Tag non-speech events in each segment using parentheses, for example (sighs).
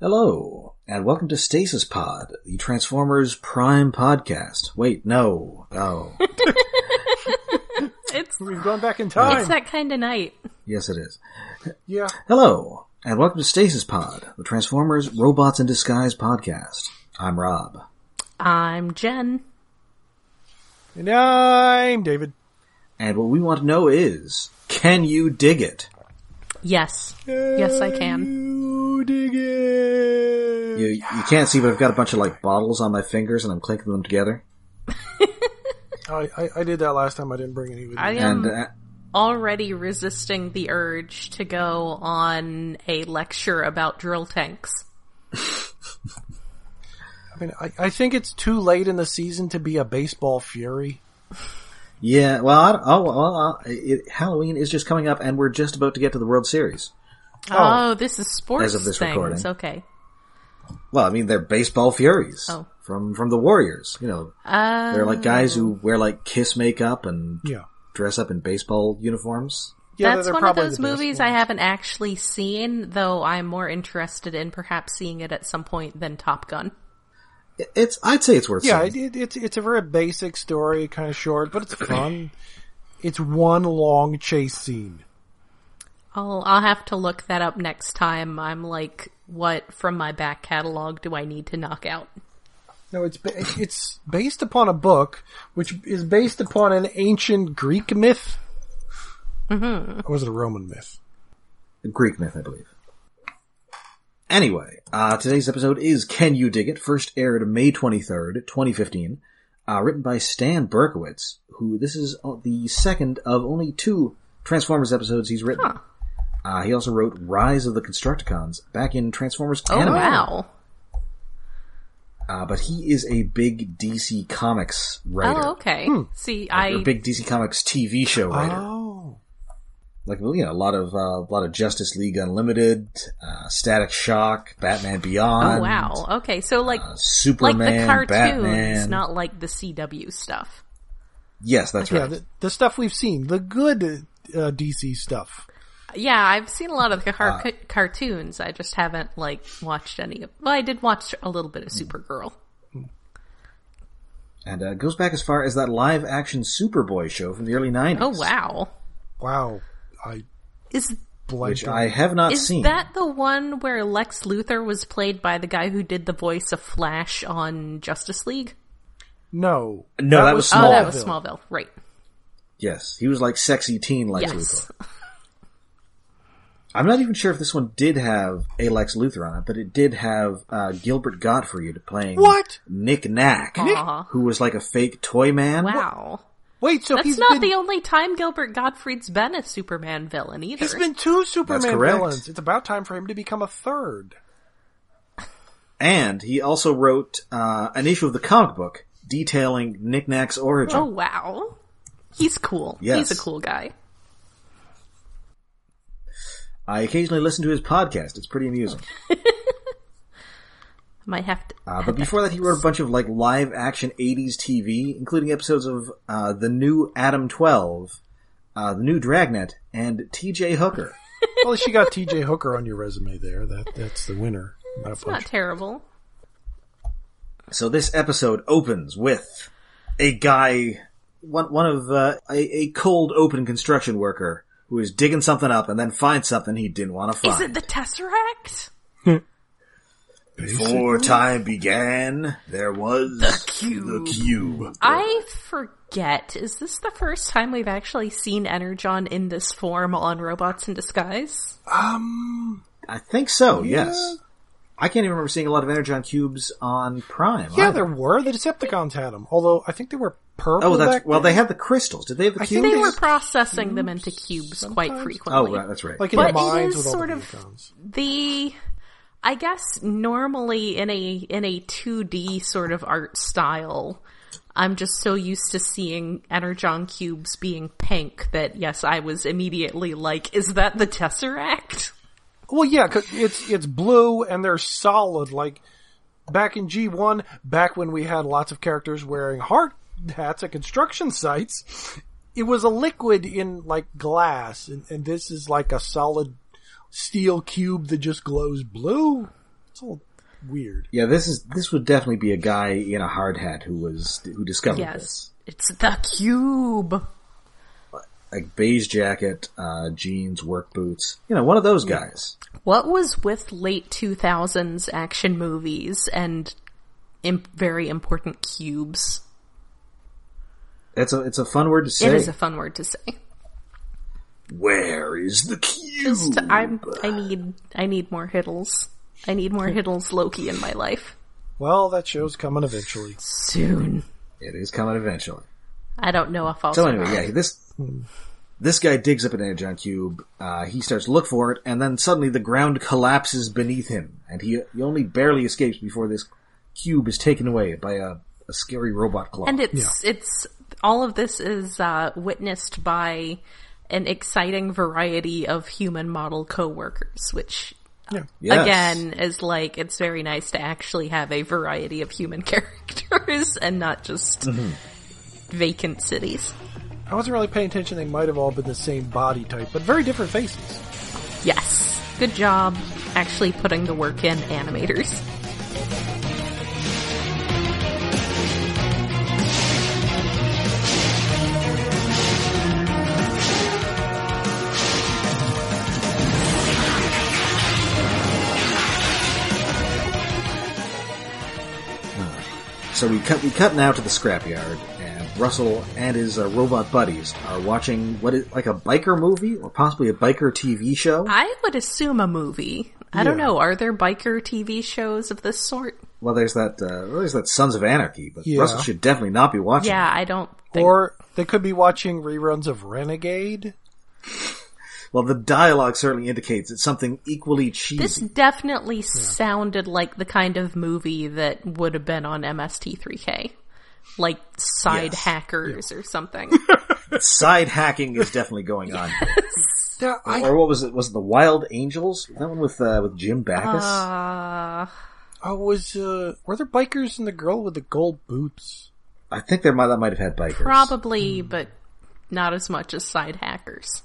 Hello, and welcome to Stasis Pod, the Transformers Prime podcast. Wait, no. Oh, (laughs) It's We've gone back in time. it's that kind of night. yes it is. yeah. Hello, and welcome to Stasis Pod, the Transformers Robots in Disguise podcast. I'm Rob. I'm Jen. And I'm David. And what we want to know is, can you dig it? Yes, yes, I can. You. You, you can't see, but I've got a bunch of like bottles on my fingers and I'm clinking them together. (laughs) I, I, I did that last time. I didn't bring any with me. I am And uh, already resisting the urge to go on a lecture about drill tanks. (laughs) I mean, I, I think it's too late in the season to be a baseball fury. (laughs) yeah, well, I, oh, well, it, Halloween is just coming up and we're just about to get to the World Series. Oh, this is sports As of this things. recording. Okay. Well, I mean, they're baseball furies Oh. from from the Warriors. You know, Uh, they're like guys who wear like kiss makeup and Yeah. dress up in baseball uniforms. Yeah, that's one of those the best movies I haven't actually seen, though I'm more interested in perhaps seeing it at some point than Top Gun. It's I'd say it's worth Yeah, seeing. it, it, it's it's a very basic story, kind of short, but it's fun. it's one long chase scene. I'll I'll have to look that up next time. I'm like, what from my back catalog do I need to knock out? No, it's ba- it's based upon a book, which is based upon an ancient Greek myth. Mm-hmm. Or was it a Roman myth? A Greek myth, I believe. Anyway, uh, today's episode is Can You Dig It? First aired May 23rd, 2015. Uh, written by Stan Berkowitz, who this is uh, the second of only two Transformers episodes he's written. Huh. Uh, he also wrote Rise of the Constructicons back in Transformers Oh Animated. wow! Uh, but he is a big DC Comics writer. Oh okay. See, Or I big DC Comics TV show writer. Oh, Like, well, you know, a lot of, uh, a lot of Justice League Unlimited, uh, Static Shock, Batman Beyond. oh wow. Okay, so like uh, like Superman, the cartoons, Batman. not like the CW stuff. Yes, that's yeah, right. the, the stuff we've seen, the good uh, DC stuff. Yeah, I've seen a lot of the car- Uh, cartoons. I just haven't like watched any of. Well, I did watch a little bit of Hmm. Supergirl. and uh, goes back as far as that live action Superboy show from the early 90s. Oh wow! Wow, I Is. Which on- I have not is seen. that the one where Lex Luthor was played by the guy who did the voice of Flash on Justice League? no, No, that was Oh, that was Smallville. Smallville, right? Yes, he was like sexy teen Lex Yes. Luthor. (laughs) I'm not even sure if this one did have a Lex Luthor on it, but it did have uh, Gilbert Gottfried playing What? Nick Knack, Aw. who was like a fake toy man. Wow. Wait, so That's he's not been, the only time Gilbert Gottfried's been a Superman villain either. he's been two Superman villains. It's about time for him to become a third. And he also wrote uh, an issue of the comic book detailing Nick Knack's origin. oh wow. He's cool. Yes. He's a cool guy. I occasionally listen to his podcast. It's pretty amusing. (laughs) Might have to. Uh, but before that, he wrote a bunch of like live action '80s TV, including episodes of uh, the new Adam 12, uh, the new Dragnet, and T.J. Hooker. (laughs) Well, she got T.J. Hooker on your resume there. That that's the winner. Not a Not terrible. So this episode opens with a guy, one one of uh, a, a cold open construction worker who is digging something up and then finds something he didn't want to find. Is it the Tesseract? (laughs) Before time began, there was the cube. The cube. I forget. Is this the first time we've actually seen Energon in this form on Robots in Disguise? Um, I think so. Yes. I can't even remember seeing a lot of Energon cubes on Prime. yeah, either. there were the Decepticons had them. Although I think they were purple. Oh, that's back well. then. They had the crystals. Did they have the I cubes? think They were Cubes? processing them into mm, cubes quite frequently. Oh, right, that's right. like in But the mines is with all sort the of- Deacons. the I guess normally in a in a 2D sort of art style, I'm just so used to seeing Energon cubes being pink that yes, I was immediately like, is that the Tesseract? Well, yeah, 'cause it's it's blue and they're solid. Like back in G one, back when we had lots of characters wearing hard hats at construction sites, it was a liquid in like glass, and, and this is like a solid steel cube that just glows blue. It's all weird. Yeah, this is this would definitely be a guy in a hard hat who was who discovered Yes. this. It's the cube. Like beige jacket, uh, jeans, work boots. You know, one of those guys. What was with late 2000s action movies and imp- very important cubes? It's a it's a fun word to say. It is a fun word to say. Where is the cube? Just, I'm, I need, I need more Hiddles. I need more Hiddles Loki in my life. Well, that show's coming eventually. Soon. It is coming eventually. I don't know if I'll So anyway, yeah, this this guy digs up an energon cube. Uh, he starts to look for it, and then suddenly the ground collapses beneath him, and he he only barely escapes before this cube is taken away by a, a scary robot claw. And it's it's all of this is uh, witnessed by an exciting variety of human model coworkers, which Yes. again is like it's very nice to actually have a variety of human (laughs) characters and not just Mm-hmm. vacant cities. I wasn't really paying attention. They might have all been the same body type, but very different faces. Yes, good job actually putting the work in, animators. So we cut we cut now to the scrapyard, and Russell and his uh, robot buddies are watching what is like a biker movie or possibly a biker TV show. I would assume a movie. I don't know. Are there biker TV shows of this sort? Well, there's that uh, well, there's that Sons of Anarchy, but Yeah. Russell should definitely not be watching. Yeah, it. I don't think. Or they could be watching reruns of Renegade. Well, the dialogue certainly indicates it's something equally cheesy. This definitely sounded like the kind of movie that would have been on MST3K. Like side Yes. hackers or something. (laughs) Side hacking is definitely going on. Yeah, I, or what was it? Was it the Wild Angels? That one with uh, with Jim Backus. uh, I was. Uh, were there bikers and the girl with the gold boots? I think there might that might have had bikers. probably, but not as much as Sidehackers.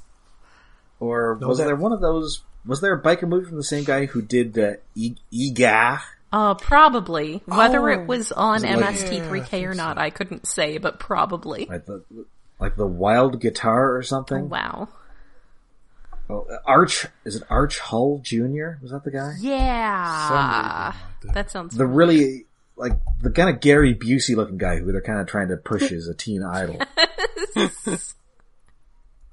Or was that- there one of those? Was there a biker movie from the same guy who did uh, e- Eegah? Uh, probably. Whether Oh, it was on it like- MST3K Yeah, or think not, I couldn't say, but probably. Like the like the Wild Guitar or something. Wow. Oh, Arch is it Arch Hall Jr. Was that the guy? Yeah. like That sounds The really like the kind of Gary Busey looking guy who they're kind of trying to push (laughs) as a teen idol.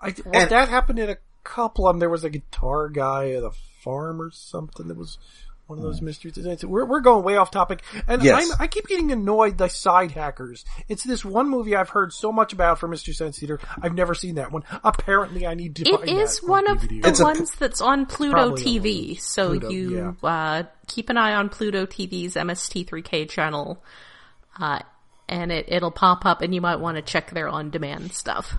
I, well, And- that happened in a couple of them. There was a guitar guy at a farm or something that was one of those mysteries. We're, we're going way off topic. And Yes. I'm, I keep getting annoyed by Sidehackers. It's this one movie I've heard so much about from Mystery Science Theater. I've never seen that one. Apparently I need to It find is that on one of DVD. the It's a- ones that's on Pluto Probably TV, so Pluto, you uh, keep an eye on Pluto TV's MST3K channel, uh, and it it'll pop up, and you might want to check their on-demand stuff.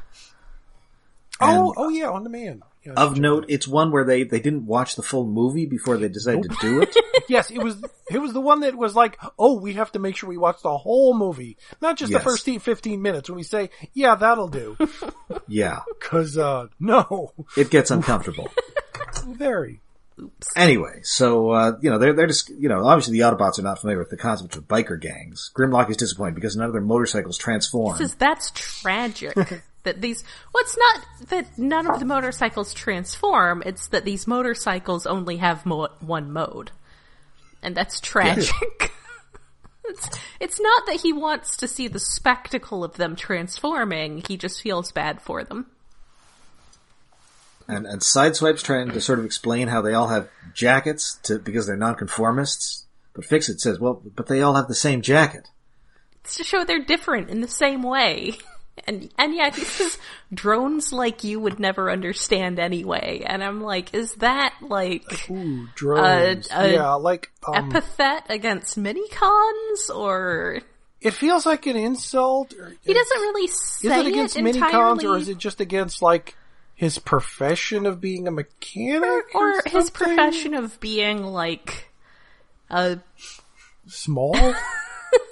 Oh, oh yeah, on demand. Yeah, of note, it's one where they they didn't watch the full movie before they decided to do it. (laughs) yes, it was, it was the one that was like, oh, we have to make sure we watch the whole movie. Not just Yes. the first 15 minutes when we say, yeah, that'll do. (laughs) yeah, Cause, uh, no. it gets uncomfortable. (laughs) Very. Oops. Anyway, so uh, you know they're they're just you know obviously the Autobots are not familiar with the concept of biker gangs. Grimlock is disappointed because none of their motorcycles transform. Says that's tragic. That these, well, it's not that none of the motorcycles transform. It's that these motorcycles only have mo- one mode, and that's tragic. (laughs) it's it's not that he wants to see the spectacle of them transforming. He just feels bad for them. And and Sideswipe's trying to sort of explain how they all have jackets to because they're nonconformists. But Fixit says, well, but they all have the same jacket. It's to show they're different in the same way. (laughs) And and yeah, he says drones like you would never understand anyway. And I'm like, is that like Ooh, drones. Uh, uh, yeah, like, um, epithet against minicons or it feels like an insult. Or, he doesn't really is say it against it minicons entirely, or is it just against like his profession of being a mechanic or or, his profession of being like a small? (laughs)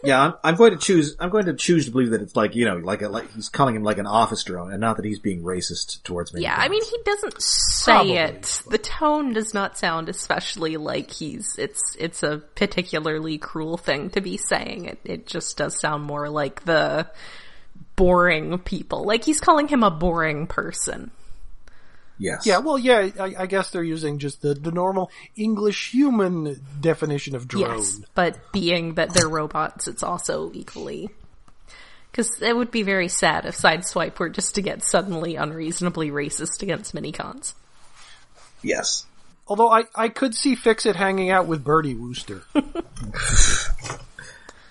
Yeah, I'm, I'm going to choose. I'm going to choose to believe that it's like you know, like a, like he's calling him like an office drone, and not that he's being racist towards me. Yeah, I mean, he doesn't say Probably. it. The tone does not sound especially like he's, it's, it's a particularly cruel thing to be saying. It, it just does sound more like the boring people. Like he's calling him a boring person. Yes, Yeah, well, yeah, I, I guess they're using just the, the normal English human definition of drone. Yes, but being that they're robots, it's also equally. Because it would be very sad if Sideswipe were just to get suddenly unreasonably racist against minicons. yes. Although I, I could see Fixit hanging out with Bertie Wooster. (laughs)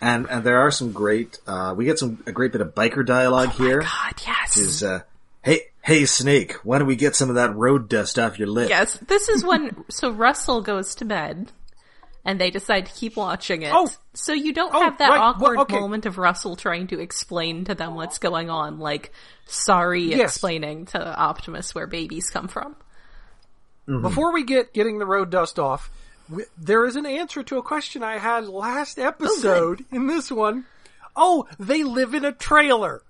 And and there are some great. Uh, we get some a great bit of biker dialogue here. God, yes. Is uh, hey hey Snake, why don't we get some of that road dust off your lip? Yes, this is when (laughs) so Russell goes to bed and they decide to keep watching it. Oh. so you don't Oh, have that right. Well, awkward okay. moment of Russell trying to explain to them what's going on, like sorry Yes. explaining to Optimus where babies come from. Mm-hmm. Before we get getting the road dust off, w- there is an answer to a question I had last oh, episode in this one. Oh, they live in a trailer.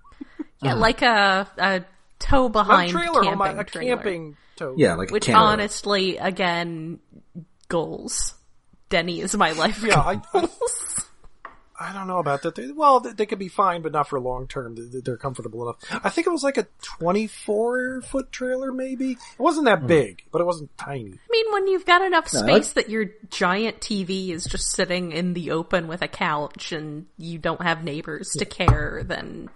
Yeah, like a a tow behind oh Not trailer, camping home, a trailer. camping tow. Yeah, like a Which camera. honestly, again, goals. Denny is my (laughs) life Yeah, I- goals. (laughs) I don't know about that. They, well, they, they could be fine, but not for long term. They- They're comfortable enough. I think it was like a 24 foot trailer, maybe. It wasn't that hmm. big, but it wasn't tiny. I mean, when you've got enough No, space that your giant TV is just sitting in the open with a couch and you don't have neighbors to care, then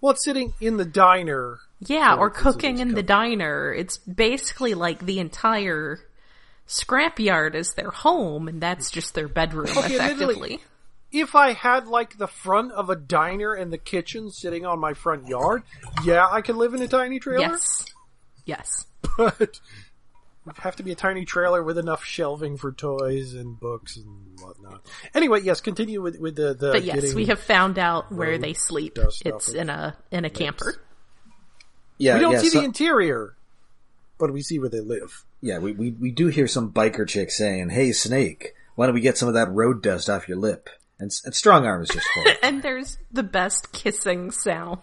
Well, it's sitting in the diner. Yeah, or cooking in the diner. It's basically like the entire scrapyard is their home and that's just their bedroom Okay, effectively. If I had like the front of a diner and the kitchen sitting on my front yard, yeah, I could live in a tiny trailer. Yes. Yes. but it would have to be a tiny trailer with enough shelving for toys and books and whatnot. Anyway, yes, continue with with the the. But yes, we have found out where they sleep. It's in a in a camper. Yeah, We don't yeah, see so- the interior, but we see where they live. yeah. We, we we do hear some biker chick saying, "Hey Snake, why don't we get some of that road dust off your lip?" And, and Strongarm is just horrible. (laughs) And there's the best kissing sounds.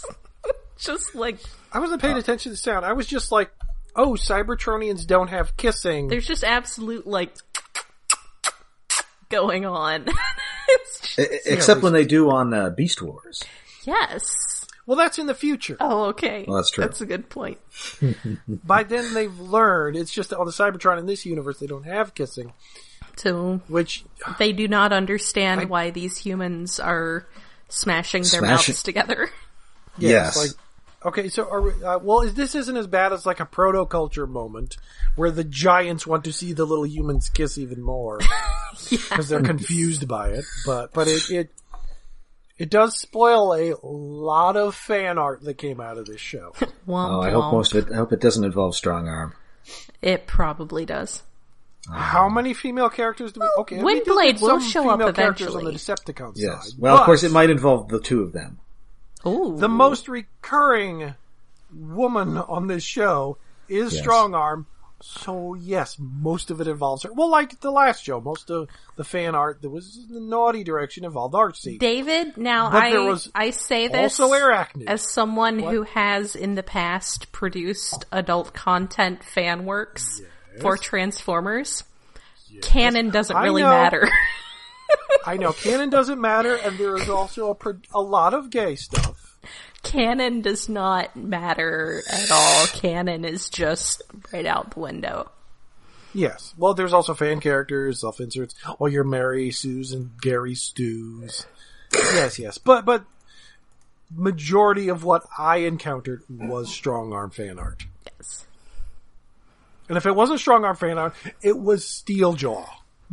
(laughs) just like I wasn't paying attention to the sound. I was just like, "Oh, Cybertronians don't have kissing." there's just absolute like going on. (laughs) it's just, Except when they do on uh, Beast Wars. yes. Well, that's in the future. Oh, okay. Well, that's true. That's a good point. (laughs) By then, they've learned. It's just on the Cybertron in this universe they don't have kissing, So which they do not understand why these humans are smashing their Smashing- mouths together. (laughs) yes. like okay. So, are we, uh, well, is this isn't as bad as like a Protoculture moment where the giants want to see the little humans kiss even more (laughs) because they're confused by it. But but it it it does spoil a lot of fan art that came out of this show. (laughs) Womp oh, I hope womp. most of it. I hope it doesn't involve Strongarm. It probably does. How many female characters do we? Okay, we do Windblade get will some show up female characters on the eventually. Decepticon Yes. side. Well, of but course, it might involve the two of them. Ooh. The most recurring woman on this show is Yes. Strongarm. So yes, most of it involves her. Well, like the last show, most of the fan art that was in the naughty direction involved Arcee. David, now But I I say this also Airachnid. as someone who has in the past produced adult content fan works for Transformers. Canon doesn't really matter. I know canon doesn't matter, and there is also a, a lot of gay stuff. (laughs) Canon does not matter at all. Canon is just right out the window. Yes. Well, there's also fan characters, self inserts, oh, all your Mary Sues and Gary Stews. yes, yes. But but majority of what I encountered was Strongarm fan art. Yes. And if it wasn't Strongarm fan art, it was Steeljaw.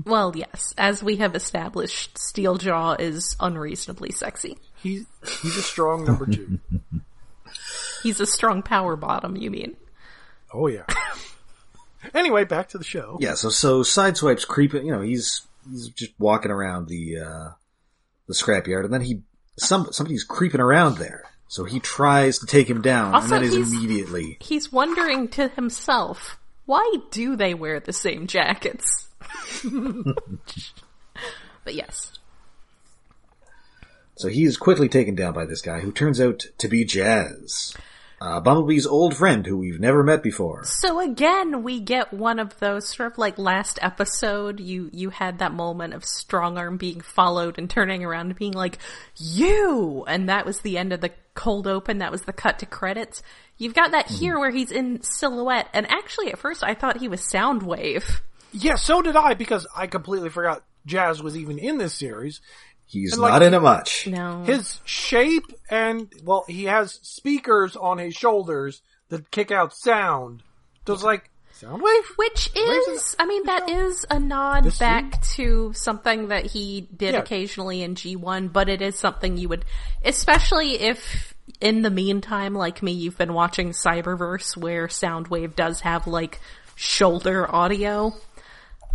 Well, yes, as we have established, Steeljaw is unreasonably sexy. He's he's a strong number two. (laughs) He's a strong power bottom, you mean? Oh yeah. anyway, back to the show. Yeah. So so sideswipe's creeping. You know, he's he's just walking around the uh the scrapyard, and then he some somebody's creeping around there. So he tries to take him down, Also, and then is he's- immediately He's wondering to himself, why do they wear the same jackets? (laughs) but yes. So he is quickly taken down by this guy who turns out to be Jazz. Uh, Bumblebee's old friend who we've never met before. So again, we get one of those sort of like last episode. You you had that moment of Strongarm being followed and turning around and being like, "You," and that was the end of the cold open. That was the cut to credits. You've got that mm-hmm. here where he's in silhouette, and actually, at first, I thought he was Soundwave. Yeah, so did I because I completely forgot Jazz was even in this series. He's And, like, not in it much. No, His shape and, well, he has speakers on his shoulders that kick out sound. So it's like, Soundwave? Which is, I mean, that is a nod This back to something that he did Yeah. occasionally in G1, but it is something you would, especially if in the meantime, like me, you've been watching Cyberverse where Soundwave does have like shoulder audio.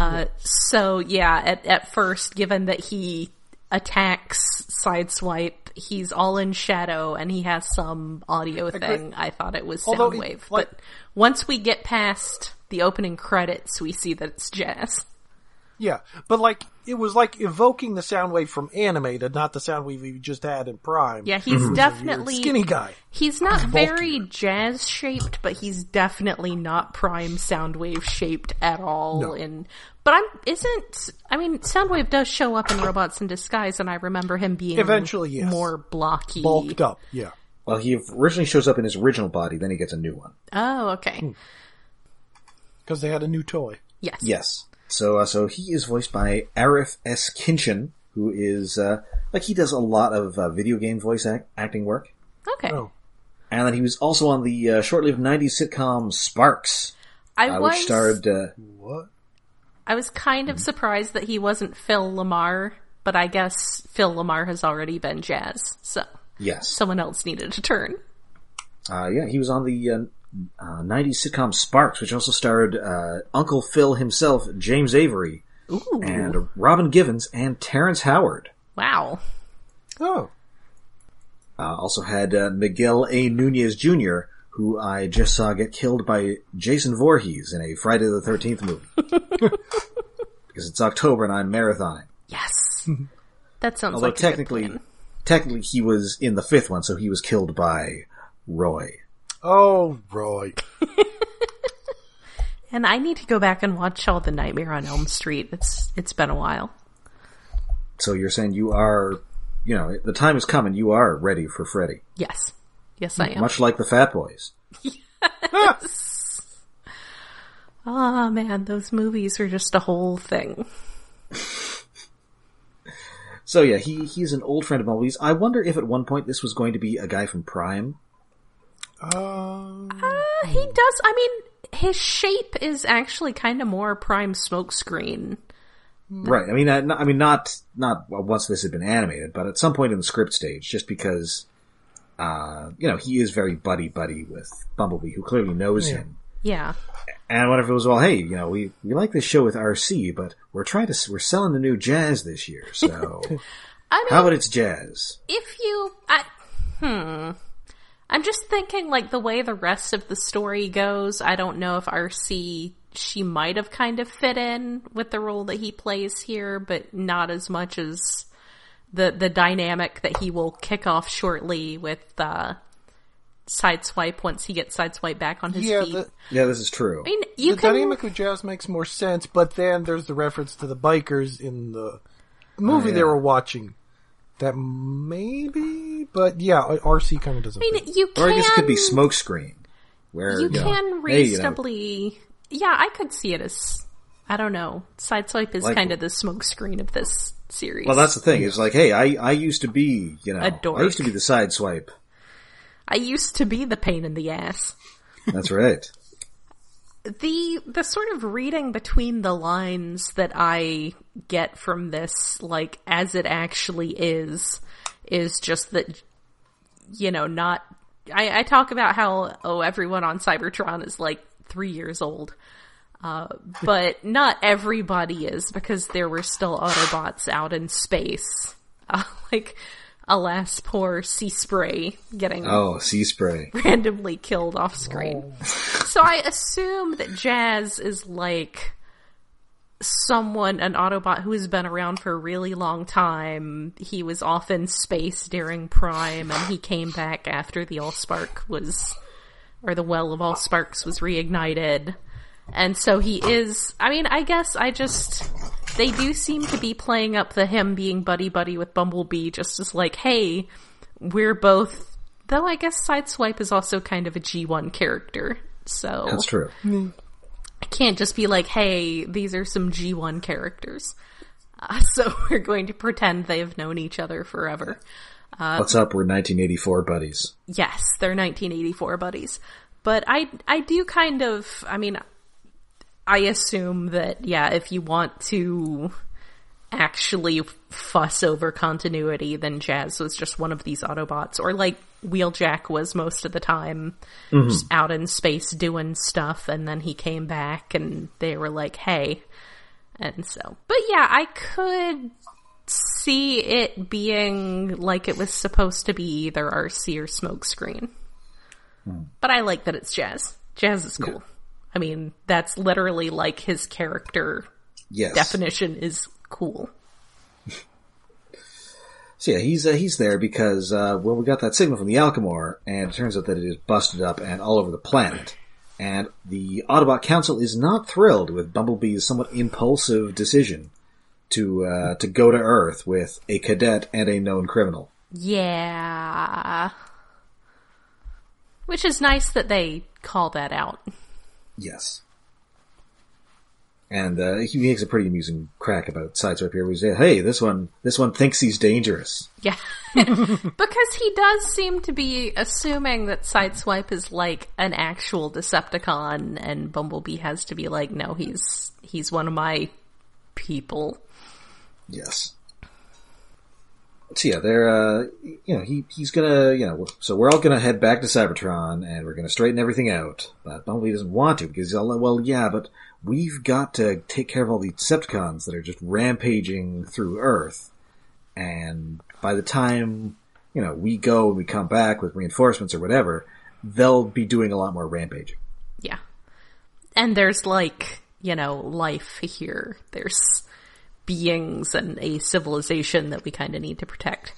Uh, so yeah, at, at first, given that he attacks Sideswipe, he's all in shadow and he has some audio thing, I thought it was Soundwave. like- but once we get past the opening credits, we see that it's Jazz. Yeah, but like, it was like evoking the Soundwave from Animated, not the Soundwave we just had in Prime. Yeah, he's mm-hmm. definitely Skinny guy. He's not very jazz shaped, but he's definitely not prime Soundwave shaped at all. No. And but I'm isn't I mean Soundwave does show up in Robots in Disguise, and I remember him being Eventually, yes. more blocky. Bulked up, yeah. Well, he originally shows up in his original body, then he gets a new one. Oh, okay. Hmm. Because they had a new toy. Yes. Yes. So, uh, so he is voiced by Arif S. Kinchen, who is, uh, like he does a lot of uh, video game voice act- acting work. Okay. Oh. And then he was also on the uh, short-lived 90s sitcom Sparks, I uh, was which starred, uh, What? I was kind of surprised that he wasn't Phil LaMarr, but I guess Phil LaMarr has already been Jazz, so yes. someone else needed to turn. Uh, yeah, he was on the uh, uh, 90s sitcom Sparks, which also starred uh, Uncle Phil himself, James Avery, Ooh. and Robin Givens, and Terrence Howard. wow. Oh. Uh, also had uh, Miguel A. Nunez Jr., who I just saw get killed by Jason Voorhees in a Friday the 13th movie. (laughs) because it's October and I'm marathoning. Yes. That sounds Although like a good technically. Technically he was in the fifth one, so he was killed by Roy. Oh, Roy. (laughs) And I need to go back and watch all the Nightmare on Elm Street. It's it's been a while. So you're saying you are, you know, the time is coming, you are ready for Freddy. Yes. Yes, I am. Much like the Fat Boys. (laughs) yes. Ah, man, those movies are just a whole thing. (laughs) So yeah, he he's an old friend of Bumblebee's. I wonder if at one point this was going to be a guy from Prime. Um, Uh, he does. I mean, his shape is actually kind of more prime smokescreen. Right. I mean, not, I mean, not not once this had been animated, but at some point in the script stage, just because, uh, you know, he is very buddy buddy with Bumblebee, who clearly knows him. Yeah. And whatever it was, well, hey, you know, we we like this show with Arcee, but we're trying to we're selling the new Jazz this year, so (laughs) I mean, how about it's Jazz? if you, I, hmm. I'm just thinking, like the way the rest of the story goes. I don't know if Arcee she might have kind of fit in with the role that he plays here, but not as much as the the dynamic that he will kick off shortly with uh, sideswipe once he gets sideswipe back on his yeah, feet. the, Yeah, this is true. I mean, you the can dynamic with Jazz makes more sense, but then there's the reference to the bikers in the movie oh, they yeah. were watching. That maybe, but yeah, Arcee kind of doesn't. I mean, fit. you can. Or I guess it could be Smokescreen, where You you, know, can hey, you know, reasonably. Yeah, I could see it as. I don't know. Sideswipe is Like- kind of the smokescreen of this series. well, that's the thing. It's like, hey, I I used to be, you know, A dork. I used to be the Sideswipe. I used to be the pain in the ass. That's right. The the sort of reading between the lines that I get from this, like as it actually is, is just that you know, not I, I talk about how oh everyone on Cybertron is like three years old. Uh, but not everybody is because there were still Autobots out in space. (laughs) Uh, like, alas, poor Seaspray getting Oh, Seaspray. (laughs) randomly killed off screen. Oh. So I assume that Jazz is like someone, an Autobot who has been around for a really long time. He was off in space during Prime, and he came back after the Allspark was, or the Well of all sparks was reignited. And so he is, I mean, I guess I just, they do seem to be playing up the him being buddy buddy with Bumblebee just as like, hey, we're both, though I guess Sideswipe is also kind of a G1 character. So That's true. I can't just be like, hey, these are some G1 characters. Uh, (laughs) so we're going to pretend they've known each other forever. What's up? We're 1984 buddies. Yes, they're 1984 buddies. But I, I do kind of, I mean, I assume that, yeah, if you want to actually fuss over continuity, then Jazz was just one of these Autobots. Or like Wheeljack was most of the time mm-hmm. just out in space doing stuff, and then he came back and they were like, hey. And so, but yeah, I could see it being like it was supposed to be either Arcee or Smokescreen. Hmm. But I like that it's Jazz. Jazz is cool. I mean, that's literally like his character Yes. definition is cool. (laughs) So yeah, he's uh, he's there because uh, well, we got that signal from the Alchemor, and it turns out that it is busted up and all over the planet. And the Autobot Council is not thrilled with Bumblebee's somewhat impulsive decision to uh, to go to Earth with a cadet and a known criminal. Yeah. Which is nice that they call that out. Yes. And uh, he makes a pretty amusing crack about Sideswipe here. We say, "Hey, this one, this one thinks he's dangerous." Yeah. (laughs) because he does seem to be assuming that Sideswipe is like an actual Decepticon and Bumblebee has to be like, no, he's he's one of my people. Yes. So yeah, they're uh, you know he he's gonna you know so we're all gonna head back to Cybertron and we're gonna straighten everything out. But Bumblebee doesn't want to because he's all well yeah, but we've got to take care of all the Decepticons that are just rampaging through Earth, and by the time you know we go and we come back with reinforcements or whatever, they'll be doing a lot more rampaging. Yeah. And there's like, you know, life here. There's beings and a civilization that we kind of need to protect.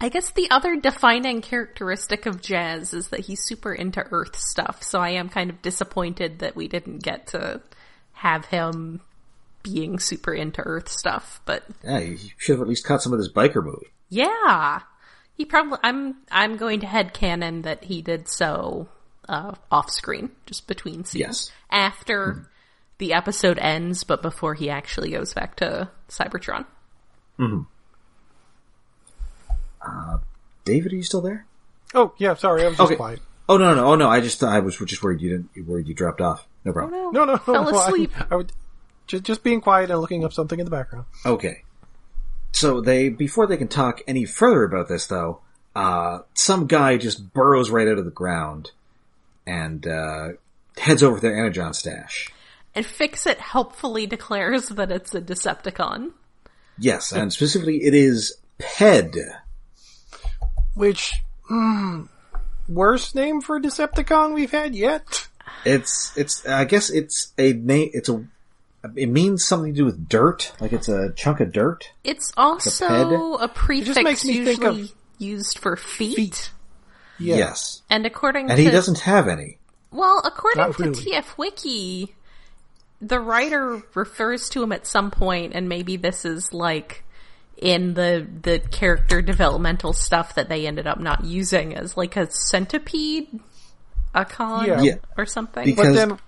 I guess the other defining characteristic of Jazz is that he's super into Earth stuff, so I am kind of disappointed that we didn't get to have him being super into Earth stuff, but Yeah, you should have at least caught some of this biker movie. yeah. He probably I'm I'm going to head headcanon that he did so uh off screen, just between scenes. Yes. After the episode ends, but before he actually goes back to Cybertron. David, are you still there? Oh, yeah, sorry, I was just Okay. quiet. Oh no, no, oh no! I just I was just worried you didn't worried you dropped off. No problem. Oh, No, no, no. Fell no, I- asleep. (laughs) I, would just just being quiet and looking up something in the background. Okay. So they before they can talk any further about this though, uh some guy just burrows right out of the ground and uh heads over to their energon stash. And Fixit helpfully declares that it's a Decepticon. Yes, and specifically it is Ped. Which, hmm, worst name for Decepticon we've had yet? It's it's I guess it's a name it's a it means something to do with dirt, like it's a chunk of dirt. It's also ped? a prefix makes me think usually of used for feet. feet. Yeah. Yes. And according And to he doesn't have any. Well, according Not to really. TF Wiki, the writer refers to him at some point, and maybe this is like in the the character developmental stuff that they ended up not using as like a centipede, a con, Yeah. Yeah. or something. Because- But then,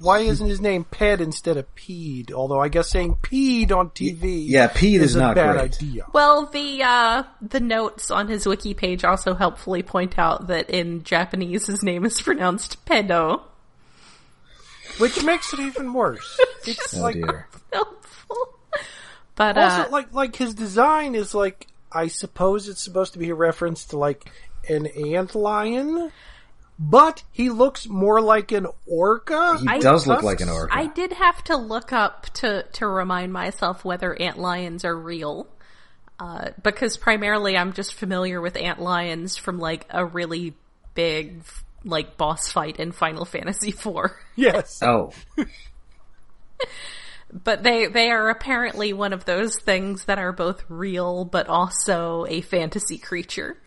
why isn't his name Ped instead of Peed? Although I guess saying Peed on TV Yeah, Pede is a not bad great. idea. well, the uh, the notes on his wiki page also helpfully point out that in Japanese his name is pronounced pedo. Which makes it even worse. (laughs) It's Oh like dear. Helpful. But also uh, like like his design is like I suppose it's supposed to be a reference to like an ant lion, but he looks more like an orca. He I- does look like an orca. I did have to look up to to remind myself whether ant lions are real. Uh, because primarily I'm just familiar with ant lions from like a really big like boss fight in Final Fantasy IV. (laughs) yes. Oh. but they they are apparently one of those things that are both real but also a fantasy creature.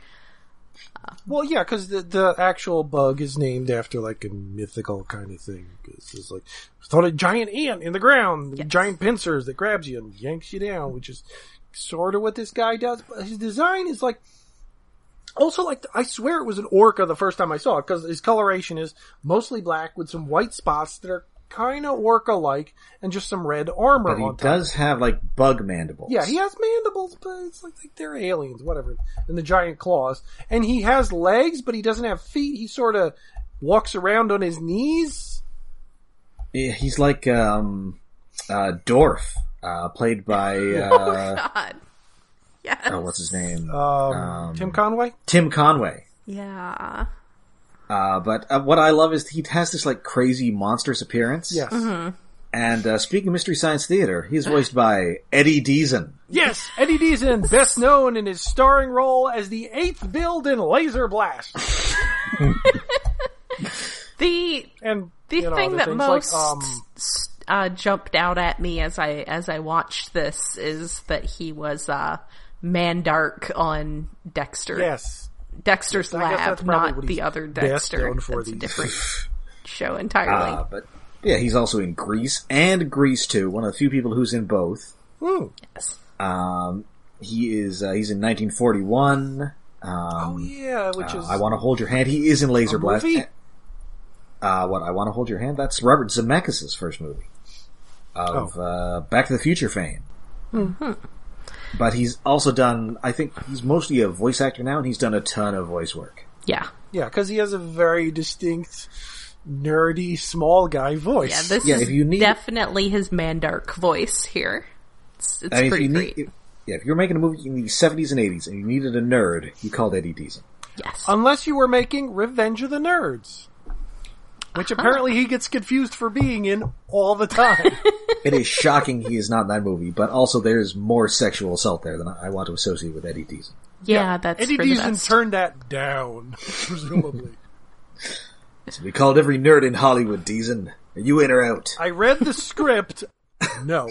Well, yeah, because the, the actual bug is named after like a mythical kind of thing. It's like thought a giant ant in the ground, with giant pincers that grabs you and yanks you down, which is sort of what this guy does. But his design is like also like I swear it was an orca the first time I saw it because his coloration is mostly black with some white spots that are kind of orca-like and just some red armor But he on top. does have like bug mandibles. Yeah, he has mandibles, but it's like, like they're aliens, whatever. And the giant claws. And he has legs, but he doesn't have feet. He sort of walks around on his knees. Yeah, He's like um, uh, Dorf, uh, played by (laughs) uh, God. Yes. oh, what's his name? Um, Tim Conway? Tim Conway. Yeah. Uh, but uh, what I love is he has this like crazy monstrous appearance. Yes. And uh, speaking of Mystery Science Theater, he's voiced by Eddie Deezen. Yes, Eddie Deezen, best known in his starring role as the eighth build in Laser Blast. (laughs) The And the you know, thing that most like, um, uh, jumped out at me as I as I watched this is that he was uh, Mandark on Dexter. yes. Dexter's I Lab, not the other Dexter. for That's a different (laughs) show entirely. Uh, but yeah, he's also in Grease and Grease 2, one of the few people who's in both. Hmm. Yes. Um, he is, uh, he's in 1941. Um, Oh yeah, which uh, is I Want to Hold Your Hand. He is in Laser A Blast. movie? Uh, what, I Want to Hold Your Hand? That's Robert Zemeckis' first movie. Of, Oh. uh, Back to the Future fame. Mm-hmm. But he's also done, I think he's mostly a voice actor now, and he's done a ton of voice work. Yeah. yeah, because he has a very distinct, nerdy, small guy voice. Yeah, this Yeah, is if you need- definitely his Mandark voice here. It's, it's I mean, if pretty you great. need, if, yeah, if you're making a movie in the 70s and 80s and you needed a nerd, you called Eddie Deezen. yes. Unless you were making Revenge of the Nerds. Which apparently he gets confused for being in all the time. (laughs) It is shocking he is not in that movie, but also there's more sexual assault there than I want to associate with Eddie Deezen. yeah, that's Eddie Deezen turned that down, (laughs) presumably. So we called every nerd in Hollywood Deezen. Are you in or out? I read the script. (laughs) No.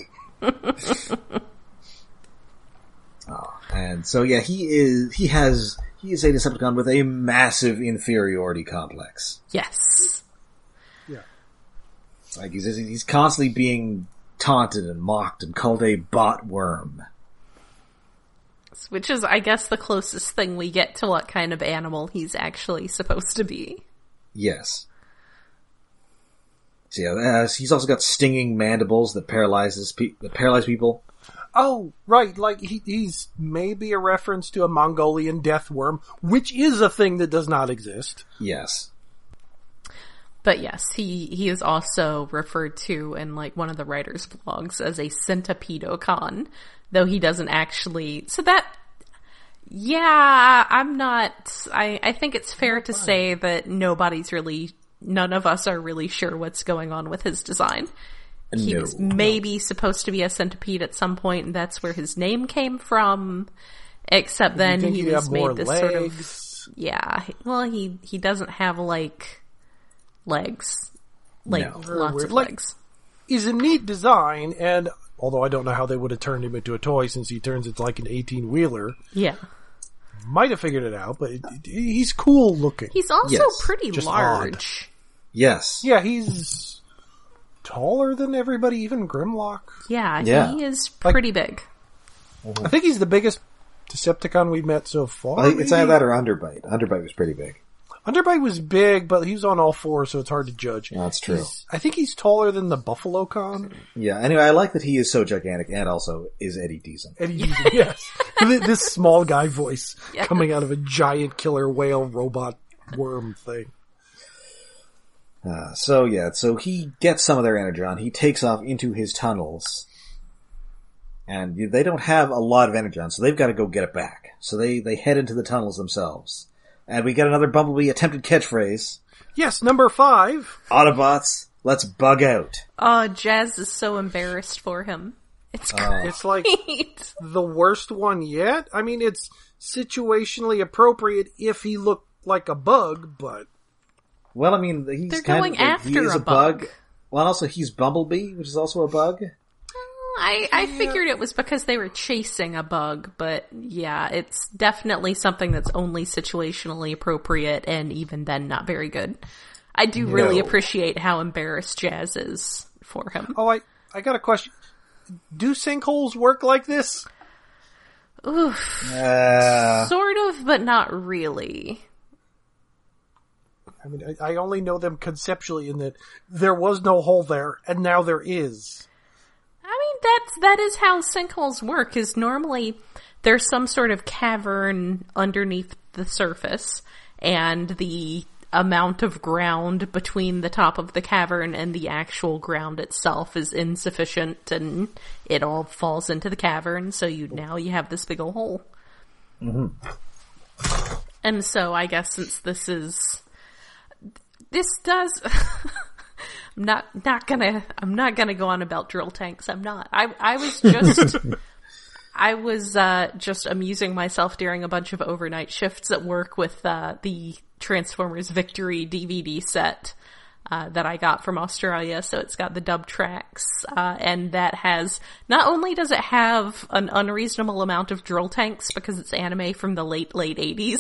Ah, and so yeah, he is, he has, he is a Decepticon with a massive inferiority complex. yes. Yeah. Like he's, he's constantly being taunted and mocked and called a bot worm. Which is, I guess, the closest thing we get to what kind of animal he's actually supposed to be. Yes. So yeah, uh, he's also got stinging mandibles that paralyzes pe- that paralyze people. Oh, right. Like he, he's maybe a reference to a Mongolian death worm, which is a thing that does not exist. Yes. But yes, he, he is also referred to in like one of the writer's blogs as a centipedocon, though he doesn't actually, so that, yeah, I'm not, I, I think it's fair to say that nobody's really, none of us are really sure what's going on with his design. He No. was maybe supposed to be a centipede at some point, and that's where his name came from. Except then he he'd was made this legs? sort of yeah. Well, he he doesn't have like legs, like No. lots weird. of Like- legs. Is a neat design, and although I don't know how they would have turned him into a toy since he turns into like an 18 wheeler, Yeah, might have figured it out, but it, it- he's cool looking. he's also Yes, pretty just large. Yes. yeah, he's taller than everybody, even Grimlock. Yeah, Yeah. he is pretty big. I think he's the biggest Decepticon we've met so far. I think it's either that or Underbite. Underbite was pretty big. Underbite was big, but he was on all fours, so it's hard to judge. That's true. He's- I think he's taller than the Buffalo Con. Yeah. Anyway, I like that he is so gigantic and also is Eddie Deezen. Eddie Deezen, (laughs) yes. This small guy voice Yes. coming out of a giant killer whale robot worm thing. Uh, so yeah, so he gets some of their energon. He takes off into his tunnels, and they don't have a lot of energon, so they've got to go get it back. So they they head into the tunnels themselves, and we get another Bumblebee attempted catchphrase: Yes, number five. "Autobots, let's bug out." Oh, Jazz is so embarrassed for him. It's uh. It's like great. the worst one yet. I mean, it's situationally appropriate if he looked like a bug, but Well, I mean, he's They're kind going of, like, he after is a a bug. bug. Well, and also he's Bumblebee, which is also a bug. I, I figured it was because they were chasing a bug, but yeah, it's definitely something that's only situationally appropriate and even then not very good. I do really appreciate how embarrassed Jazz is for him. Oh, I I got a question. Do sinkholes work like this? Oof. Uh, Sort of, but not really. I mean, I, I only know them conceptually in that there was no hole there, and now there is. I mean, that's, that is how sinkholes work, is normally there's some sort of cavern underneath the surface, and the amount of ground between the top of the cavern and the actual ground itself is insufficient, and it all falls into the cavern, so you, now you have this big old hole. Mm-hmm. And so I guess since this is, this does, (laughs) I'm not not gonna I'm not gonna go on about drill tanks. I'm not. I I was just (laughs) I was uh, just amusing myself during a bunch of overnight shifts at work with uh, the Transformers Victory DVD set. Uh, that I got from Australia, so it's got the dub tracks, uh, and that has, not only does it have an unreasonable amount of drill tanks because it's anime from the late, late 80s,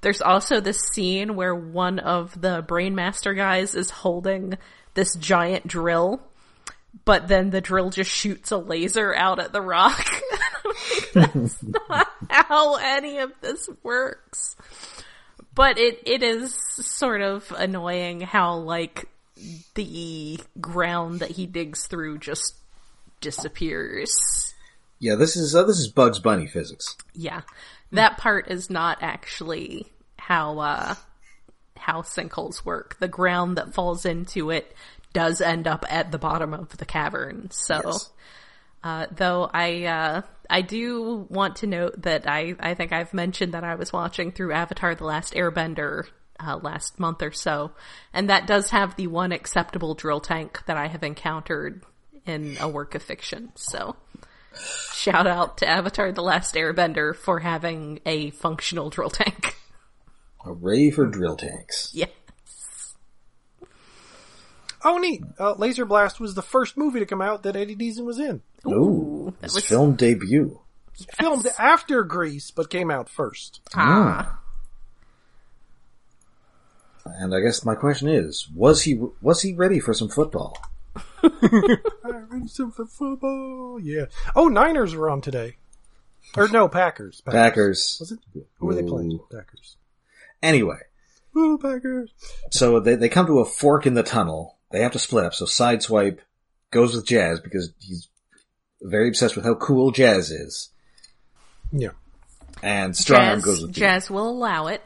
there's also this scene where one of the Brainmaster guys is holding this giant drill, but then the drill just shoots a laser out at the rock. (laughs) That's not how any of this works. But it, it is sort of annoying how like the ground that he digs through just disappears. yeah, this is uh, this is Bugs Bunny physics. Yeah. That part is not actually how uh how sinkholes work. The ground that falls into it does end up at the bottom of the cavern. So Yes. uh though I uh I do want to note that I I think I've mentioned that I was watching through Avatar the Last Airbender uh, last month or so, and that does have the one acceptable drill tank that I have encountered in a work of fiction. So shout out to Avatar The Last Airbender for having a functional drill tank. (laughs) Hooray for drill tanks. Yes. Oh, neat. Uh, Laser Blast was the first movie to come out that Eddie Deezen was in. Ooh, his was- film debut. Filmed after Grease, but came out first. Ah. And I guess my question is, was he was he ready for some football? I (laughs) ready some for football. Yeah. Oh, Niners were on today. Or no, Packers. Packers. Was it? Who were they playing? Packers. Anyway, Ooh, Packers. so they they come to a fork in the tunnel. They have to split up. So Sideswipe goes with Jazz because he's very obsessed with how cool Jazz is, Yeah. and Strongarm Jazz, goes with Pete. Jazz will allow it.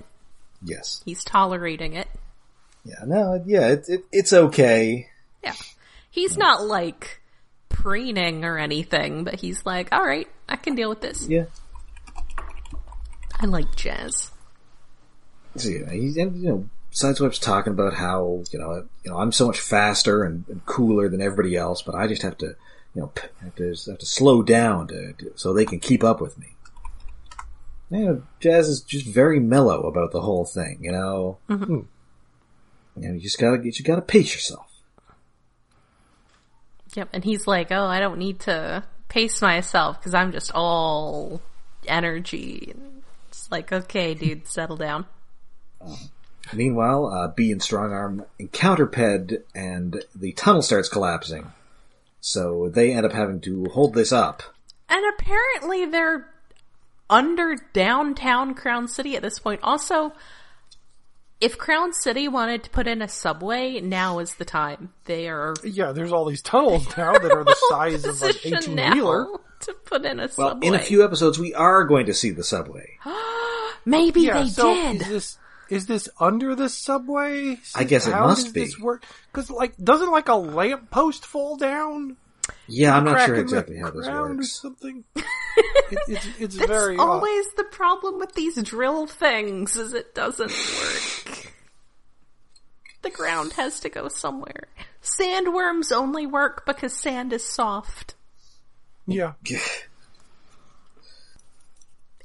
Yes. He's tolerating it. Yeah. No. Yeah. It, it, it's okay. Yeah. He's not like preening or anything, but he's like, alright, I can deal with this. Yeah. I like Jazz. So, you know, he, and, you know, Sideswipe's talking about how, you know, you know, I'm so much faster and, and cooler than everybody else, but I just have to, you know, have to, have to slow down to, to, so they can keep up with me. You know, Jazz is just very mellow about the whole thing, you know? Mm-hmm. You know, you just gotta, get you just gotta pace yourself. Yep. And he's like, oh, I don't need to pace myself because I'm just all energy. It's like, okay, dude, settle down. Meanwhile, uh, Bee and Strongarm encounter Ped and the tunnel starts collapsing. So they end up having to hold this up. And apparently they're under downtown Crown City at this point. Also, if Crown City wanted to put in a subway, now is the time. They are Yeah, there's all these tunnels now that are the (laughs) size of an 18 now wheeler. to put in a Well, subway. in a few episodes, we are going to see the subway. (gasps) Maybe Yeah, they so did. is this is this under the subway? I guess it How must does be. This work? Because like, doesn't like a lamp post fall down? Yeah, I'm not sure exactly how this ground or works. something. (laughs) it, it's it's That's very odd. always the problem with these drill things is it doesn't work. The ground has to go somewhere. Sandworms only work because sand is soft. yeah. (laughs)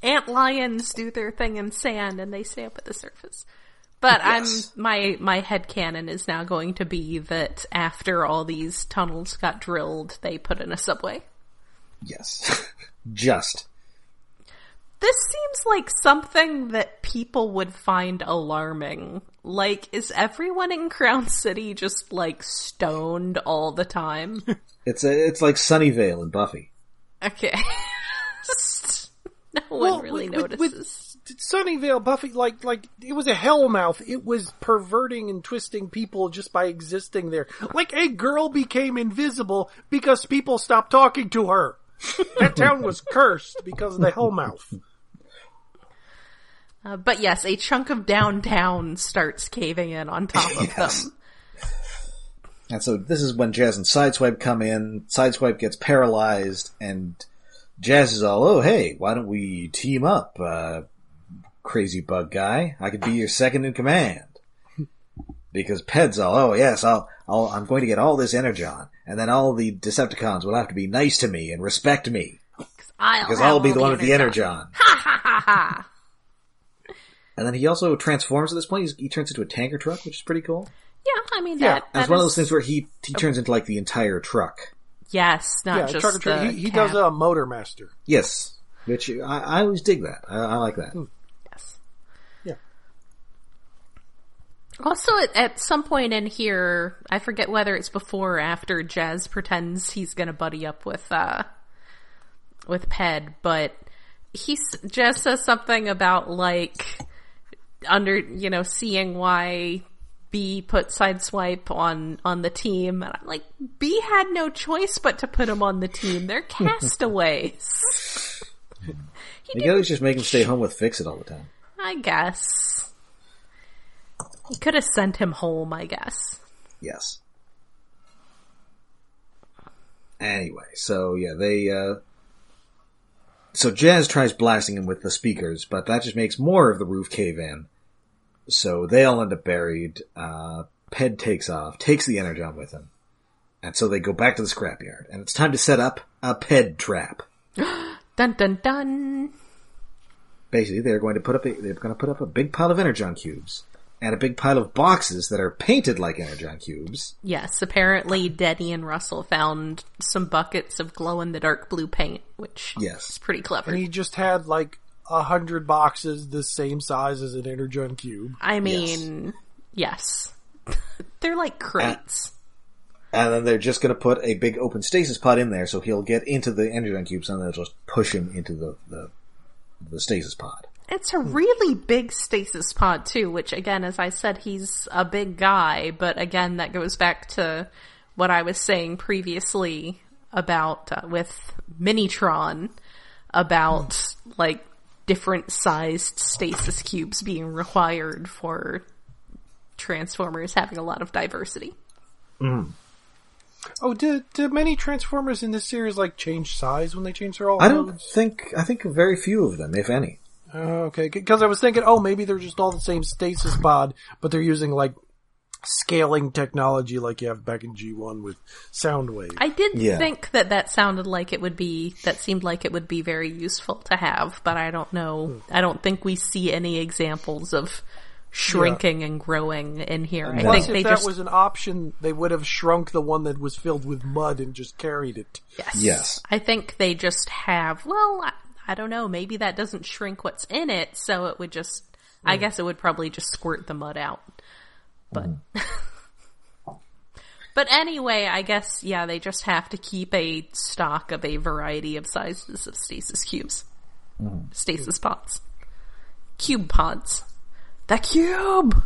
Ant lions do their thing in sand and they stay up at the surface. But Yes. I'm my my headcanon is now going to be that after all these tunnels got drilled, they put in a subway. Yes. (laughs) Just. This seems like something that people would find alarming. Like, is everyone in Crown City just like stoned all the time? (laughs) It's a, it's like Sunnyvale and Buffy. Okay. (laughs) (laughs) no one Well, really with- with- notices. Sunnyvale, Buffy, like, like, it was a hellmouth. It was perverting and twisting people just by existing there. Like, a girl became invisible because people stopped talking to her. That town was (laughs) cursed because of the hellmouth. Uh, but yes, a chunk of downtown starts caving in on top of (laughs) Yes. them. And so this is when Jazz and Sideswipe come in. Sideswipe gets paralyzed, and Jazz is all, "Oh, hey, why don't we team up, uh, crazy bug guy? I could be your second in command." Because Ped's all, "Oh yes, I'll, I'll, I'm going to get all this energon, and then all the Decepticons will have to be nice to me and respect me I'll because I'll be all the one with the energon. energon." Ha ha ha ha! And then he also transforms at this point. He's, he turns into a tanker truck, which is pretty cool. Yeah, I mean Yeah, that. And it's that one of those things where he he turns into like the entire truck. Yes, not Yeah, just truck or treat. the He, he does a Motormaster. Yes, which I, I always dig that. I, I like that. Yes. Yeah. Also, at, at some point in here, I forget whether it's before or after Jazz pretends he's gonna buddy up with, uh, with Ped, but he's, Jazz says something about like, under, you know, seeing why Bee put Sideswipe on, on the team, and I'm like, Bee had no choice but to put him on the team. They're (laughs) castaways. You can always just make him stay home with Fixit all the time. I guess. He could have sent him home, I guess. Yes. Anyway, so yeah, they, uh, so Jazz tries blasting him with the speakers, but that just makes more of the roof cave in. So they all end up buried. Uh, Ped takes off, takes the energon with him. And so they go back to the scrapyard, and it's time to set up a Ped trap. (gasps) Dun dun dun. Basically, they're going to put up a, they're going to put up a big pile of energon cubes and a big pile of boxes that are painted like energon cubes. Yes, apparently Denny and Russell found some buckets of glow in the dark blue paint, which Yes. is pretty clever. And he just had like a hundred boxes the same size as an Energon cube. I mean, yes. They're like crates. And then they're just going to put a big open stasis pod in there, so he'll get into the energon cubes, and they'll just push him into the the, the stasis pod. It's a really big stasis pod too, which again, as I said, he's a big guy, but again, that goes back to what I was saying previously about uh, with Minitron about like different sized stasis cubes being required for Transformers having a lot of diversity. Mm. Oh, did did many Transformers in this series like change size when they changed their all? I don't modes? think I think very few of them, if any. Oh, okay, because I was thinking, oh, maybe they're just all the same stasis pod, but they're using like scaling technology like you have back in G1 with Soundwave. I did Yeah. think that that sounded like it would be, that seemed like it would be very useful to have, but I don't know. Hmm. I don't think we see any examples of shrinking and growing in here. I Plus, think if they that just, was an option, they would have shrunk the one that was filled with mud and just carried it. yes. Yes. I think they just have, well, I, I don't know, maybe that doesn't shrink what's in it, so it would just, I hmm. guess it would probably just squirt the mud out. But, mm. (laughs) but anyway, I guess, yeah, they just have to keep a stock of a variety of sizes of stasis cubes. Mm. Stasis pods. Cube pods. The cube!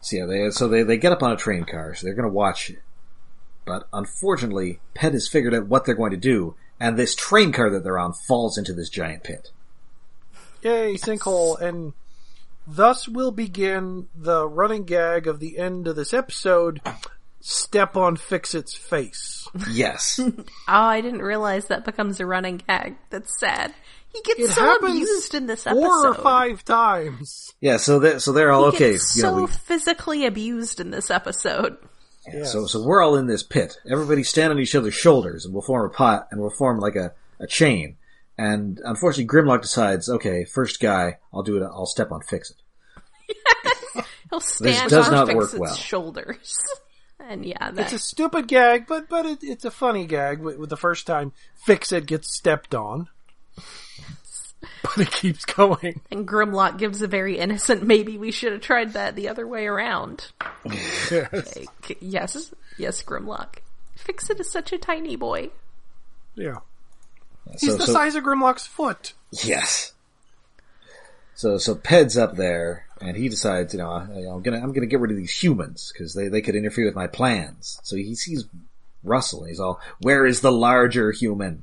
So yeah, they so they, they get up on a train car, so they're going to watch it. But unfortunately, Ped has figured out what they're going to do, and this train car that they're on falls into this giant pit. Yay, sinkhole, and thus will begin the running gag of the end of this episode. Step on Fixit's face. Yes. (laughs) Oh, I didn't realize that becomes a running gag. That's sad. He gets It so abused in this episode. Four or five times. yeah, so they so they're all He okay. gets You know, so we, physically abused in this episode. Yeah, So, so we're all in this pit. Everybody stand on each other's shoulders, and we'll form a pot, and we'll form like a, a chain. And unfortunately, Grimlock decides, okay, first guy, I'll do it. I'll step on Fixit. (laughs) He'll stand does on not Fixit's work well. shoulders. (laughs) And yeah, that, It's a stupid gag, but but it, it's a funny gag with, with the first time Fixit gets stepped on. But it keeps going. and Grimlock gives a very innocent, maybe we should have tried that the other way around. (laughs) Yes. Like, yes, yes, Grimlock. Fixit is such a tiny boy. Yeah. He's So, the so size of Grimlock's foot. yes. So so Ped's up there, and he decides, you know, I, I'm gonna I'm gonna get rid of these humans because they they could interfere with my plans. So he sees Russell, and he's all, "Where is the larger human?"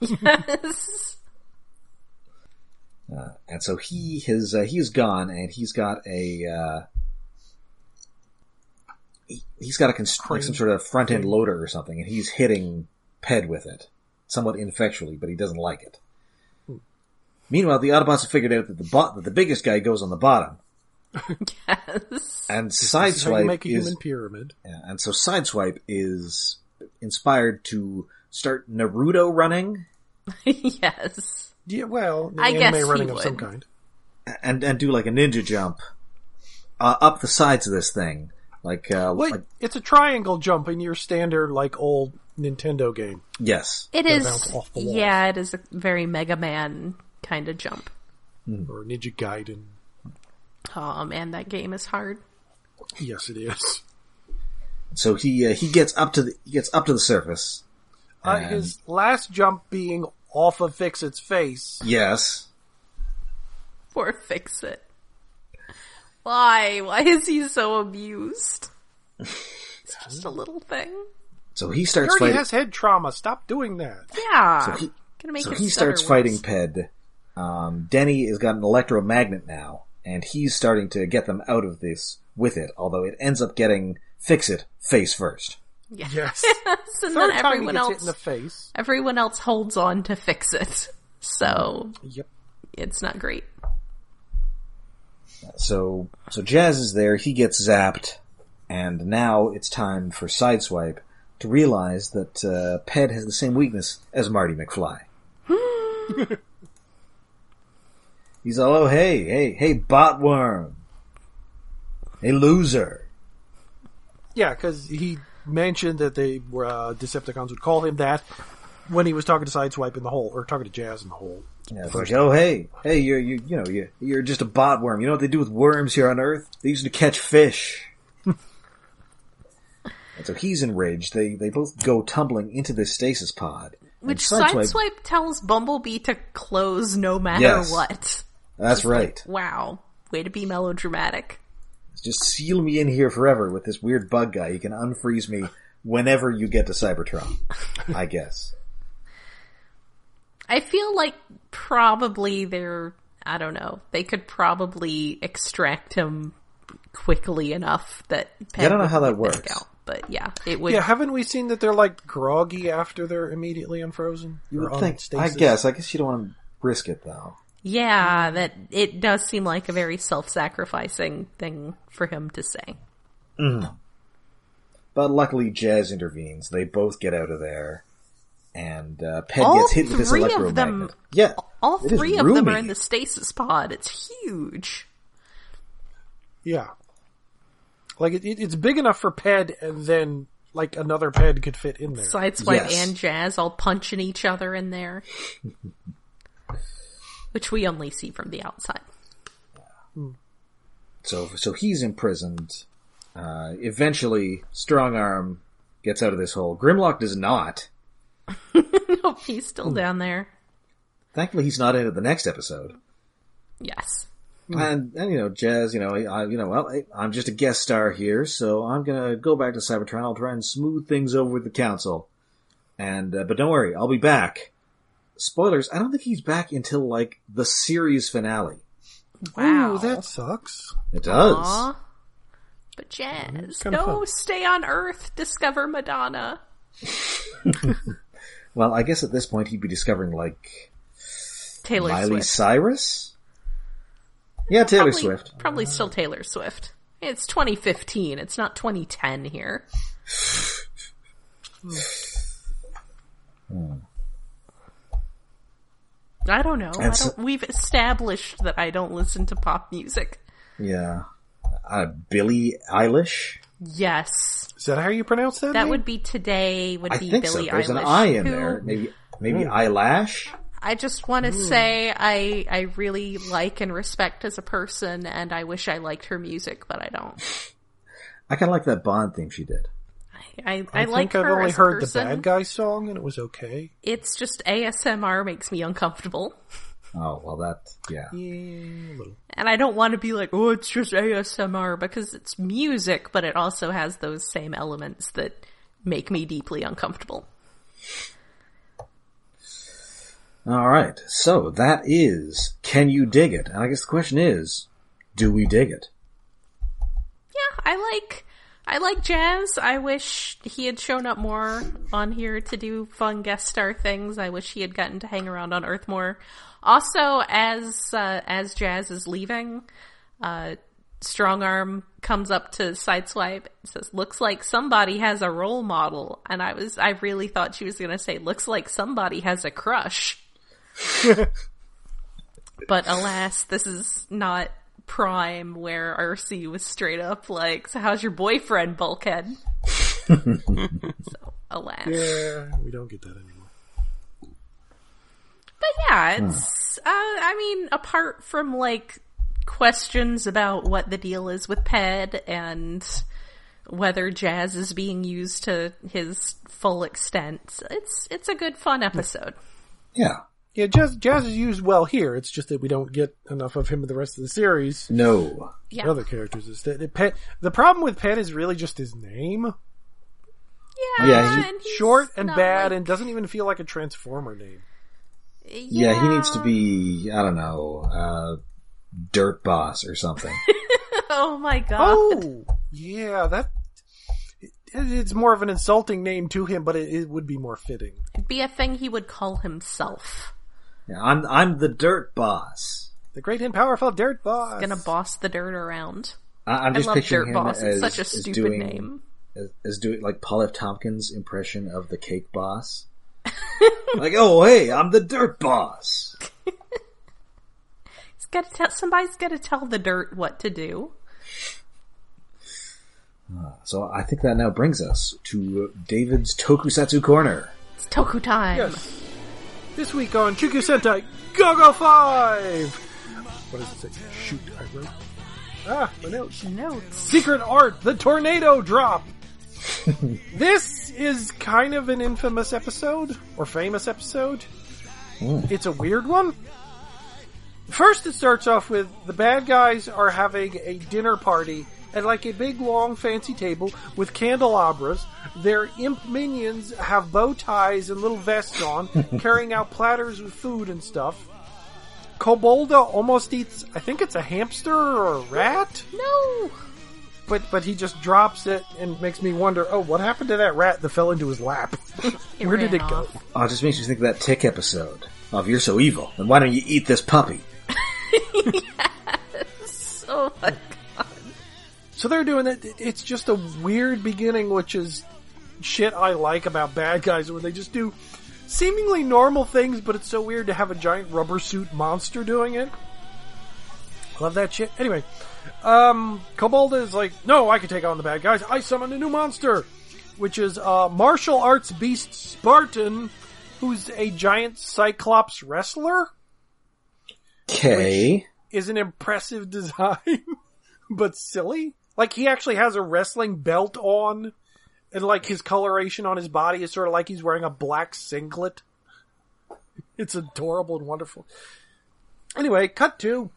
Yes. (laughs) And so he has uh, he's gone, and he's got a uh, he, he's got a const- like some sort of front end loader or something, and he's hitting Ped with it, somewhat ineffectually, but he doesn't like it. Meanwhile, the Autobots have figured out that the bot that the biggest guy goes on the bottom, (laughs) yes. and This is how you Sideswipe make a is human pyramid. yeah, and so Sideswipe is inspired to start Naruto running (laughs) yes. Yeah, well, an I anime guess running of some kind. and and do like a ninja jump uh, up the sides of this thing, like uh, Wait, like it's a triangle jump in your standard, like, old Nintendo game. yes, It Gotta is, off the yeah, it is a very Mega Man kind of jump. Or Ninja Gaiden. Oh man, that game is hard. Yes, it is. So he uh, he gets up to the he gets up to the surface. Uh, his last jump being off of Fixit's face. Yes, Poor Fixit. Why? Why is he so abused? It's just a little thing. So he He starts already fighting. has head trauma. Stop doing that. Yeah. so he, Gonna make so he starts worse. fighting Ped. Um, Denny has got an electromagnet now, and he's starting to get them out of this with it. Although it ends up getting Fixit face first. Yeah. Yes. and (laughs) Third then time everyone else, in the face. everyone else holds on to Fixit. So Yep. it's not great. So so Jazz is there. He gets zapped, and now it's time for Sideswipe to realize that uh, Ped has the same weakness as Marty McFly. (gasps) He's all, oh hey hey hey botworm, hey loser. Yeah, because he mentioned that they were uh, Decepticons would call him that when he was talking to Sideswipe in the hole, or talking to Jazz in the hole. Yeah, it's like, oh hey hey you're you you know you you're just a botworm. You know what they do with worms here on Earth? They use them to catch fish. And so he's enraged. They they both go tumbling into this stasis pod. Which Sideswipe- Sideswipe tells Bumblebee to close no matter Yes. what. That's right. Wow. Way to be melodramatic. Just seal me in here forever with this weird bug guy. You can unfreeze me whenever you get to Cybertron. I (laughs) guess. I feel like probably they're, I don't know, they could probably extract him quickly enough that I don't know how that Ped would be back works. Out. But yeah, it would. Yeah, haven't we seen that they're like groggy after they're immediately unfrozen? You would on think. I guess. I guess you don't want to risk it though. Yeah, that it does seem like a very self-sacrificing thing for him to say. But luckily, Jazz intervenes. They both get out of there, and uh, Ped All gets hit with this three of them- yeah, All three of them are in the stasis pod. It's huge. Yeah. Like it, it, it's big enough for Ped, and then like another Ped could fit in there. Sideswipe Yes. and Jazz all punching each other in there. (laughs) Which we only see from the outside. So so he's imprisoned. Uh, eventually, Strongarm gets out of this hole. Grimlock does not. (laughs) Nope, he's still down there. Thankfully, he's not into the next episode. Yes. And, and you know, Jazz, you know, I, you know, well, I, I'm just a guest star here, so I'm gonna go back to Cybertron. I'll try and smooth things over with the council. And, uh, but don't worry, I'll be back. Spoilers, I don't think he's back until, like, the series finale. Wow. Ooh, that sucks. It does. Aw. But Jazz, no, fun. stay on Earth, discover Madonna. (laughs) Well, I guess at this point he'd be discovering, like, Taylor Miley Swift. Cyrus? Yeah, Taylor probably, Swift. Probably still Taylor Swift. It's 2015. It's not 2010 here. I don't know. I don't, we've established that I don't listen to pop music. Yeah. uh, Billie Eilish. Yes. Is that how you pronounce that? That name? would be today would I be think Billie so. There's Eilish. an I in who- there. Maybe maybe eyelash. I just want to say I I really like and respect as a person, and I wish I liked her music, but I don't. (laughs) I kind of like that Bond theme she did. I I, I, like think I've only as heard person. the bad guy song and it was okay. It's just ASMR makes me uncomfortable, (laughs) Oh well, that yeah. Yeah, and I don't want to be like, oh, it's just ASMR because it's music, but it also has those same elements that make me deeply uncomfortable. All right, so that is can you dig it? And I guess the question is, do we dig it? Yeah, I like I like jazz. I wish he had shown up more on here to do fun guest star things. I wish he had gotten to hang around on Earth more. Also, as uh, as Jazz is leaving, uh, Strongarm comes up to Sideswipe and says, "Looks like somebody has a role model." And I was I really thought she was going to say, "Looks like somebody has a crush." (laughs) but alas, this is not Prime where Arcee was straight up like, "So how's your boyfriend, Bulkhead?" (laughs) so alas. Yeah, we don't get that anymore. But yeah, it's, uh, I mean, apart from like questions about what the deal is with Ped and whether jazz is being used to his full extent, it's, it's a good fun episode. Yeah. Yeah, Jazz, Jazz is used well here. It's just that we don't get enough of him in the rest of the series. No. Yeah. Other characters is that it, Ped, the problem with Ped is really just his name. Yeah, Yeah, he- and he's Short and bad like- and doesn't even feel like a Transformer name. Yeah, he needs to be I don't know, uh, dirt boss or something. (laughs) Oh my god. Oh, yeah, that, it's more of an insulting name to him, but it, it would be more fitting. It'd be a thing he would call himself. Yeah, I'm I'm the dirt boss. The great and powerful Dirt Boss. Gonna boss the dirt around. I, I'm I just love picturing Dirt him Boss. as, It's such a stupid doing, name. As, as doing like Paul F. Tompkins' impression of the cake boss. (laughs) like, oh hey, I'm the dirt boss. (laughs) He's gotta tell, somebody's gotta tell the dirt what to do. Ah, so I think that now brings us to David's Tokusatsu corner. It's Toku time. Yes. This week on Kyukyu Sentai Go Go 5! What does it say? Shoot, I wrote. Ah, my notes. Notes. Secret Art, the Tornado Drop! (laughs) this is kind of an infamous episode, or famous episode. It's a weird one. First, it starts off with the bad guys are having a dinner party at like a big long fancy table with candelabras. Their imp minions have bow ties and little vests on, (laughs) carrying out platters with food and stuff. Kobolda almost eats, I think it's a hamster or a rat, No. but but he just drops it and makes me wonder, oh, what happened to that rat that fell into his lap? (laughs) It Where did ran it go? off. Oh, it just makes me think of that Tick episode. Oh, if you're so evil, then why don't you eat this puppy? Oh my god. So they're doing it. It's just a weird beginning, which is shit I like about bad guys, where they just do seemingly normal things, but it's so weird to have a giant rubber suit monster doing it. Love that shit. Anyway, um, Kobolda is like, no, I can take on the bad guys. I summon a new monster, which is uh, martial arts beast Spartan, who's a giant Cyclops wrestler. Okay. Is an impressive (laughs) design, but silly. Like he actually has a wrestling belt on, and like his coloration on his body is sort of like he's wearing a black singlet. It's adorable and wonderful. Anyway, cut to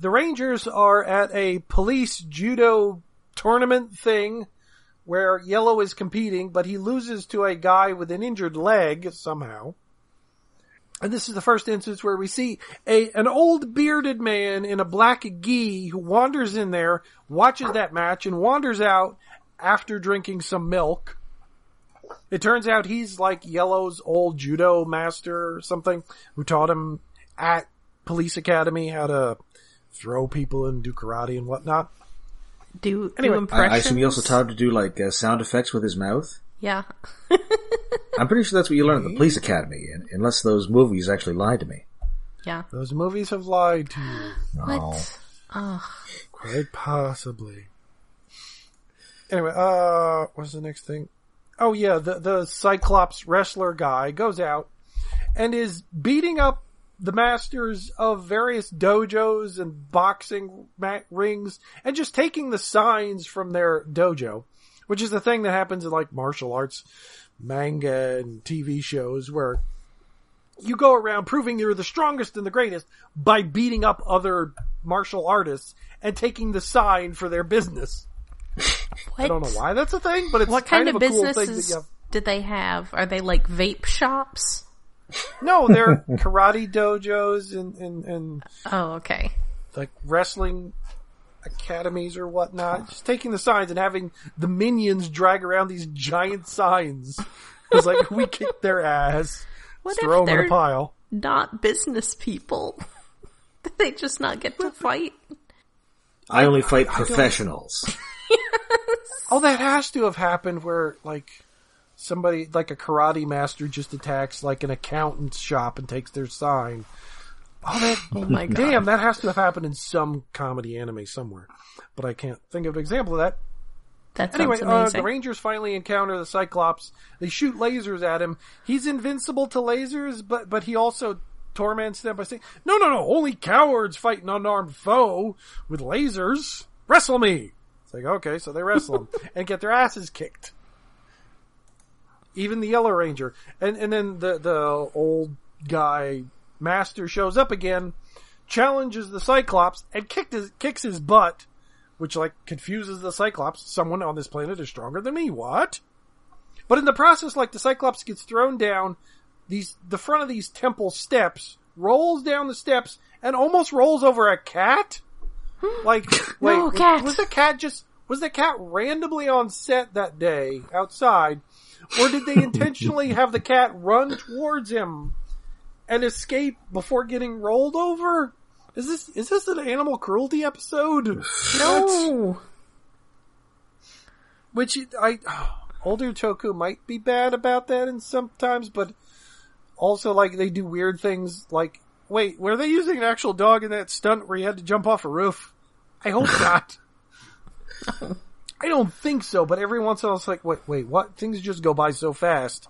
the Rangers are at a police judo tournament thing where Yellow is competing, but he loses to a guy with an injured leg somehow. And this is the first instance where we see a an old bearded man in a black gi who wanders in there, watches that match, and wanders out after drinking some milk. It turns out he's like Yellow's old judo master or something who taught him at police academy how to throw people and do karate and whatnot. Do, Anyway, do I- impressions. I, I assume he also taught him to do like uh, sound effects with his mouth. Yeah. (laughs) I'm pretty sure that's what you learn at the police academy, unless those movies actually lied to me. Yeah. Those movies have lied to you. Oh. What? Ugh. Quite possibly. Anyway, uh, what's the next thing? Oh yeah, the, the Cyclops wrestler guy goes out and is beating up the masters of various dojos and boxing ma- rings and just taking the signs from their dojo, which is the thing that happens in like martial arts manga and TV shows where you go around proving you're the strongest and the greatest by beating up other martial artists and taking the sign for their business. What? I don't know why that's a thing, but it's What kind kind of a cool thing that businesses you have. did they have? Are they like vape shops? No, they're karate dojos and, and, and Oh, okay. like wrestling academies or whatnot. Just taking the signs and having the minions drag around these giant signs. It's like (laughs) we kick their ass, What just if throw them in they're a pile. not business people? (laughs) Did they just not get to fight? I only fight professionals. (laughs) Oh, that has to have happened where like somebody like a karate master just attacks like an accountant's shop and takes their sign. Oh, that (laughs) Oh my god. damn! That has to have happened in some comedy anime somewhere, but I can't think of an example of that. That sounds Anyway, uh, the Rangers finally encounter the Cyclops. They shoot lasers at him. He's invincible to lasers, but but he also torments them by saying, "No, no, no! Only cowards fight an unarmed foe with lasers. Wrestle me!" It's like okay, so they wrestle him (laughs) and get their asses kicked. Even the Yellow Ranger, and and then the the old guy Master shows up again, challenges the Cyclops, and kicked his, kicks his butt which like confuses the Cyclops. Someone on this planet is stronger than me. What? But in the process, like the Cyclops gets thrown down these the front of these temple steps, rolls down the steps, and almost rolls over a cat. (gasps) Like, wait, No, cat. was the cat just was the cat randomly on set that day outside, or did they (laughs) intentionally have the cat run towards him and escape before getting rolled over? Is this is this an animal cruelty episode? no. Which I (sighs) older Toku might be bad about that in sometimes, but also like they do weird things. Like, wait, were they using an actual dog in that stunt where you had to jump off a roof? I hope (laughs) not. I don't think so, but every once in a while it's like, wait, wait, what? Things just go by so fast,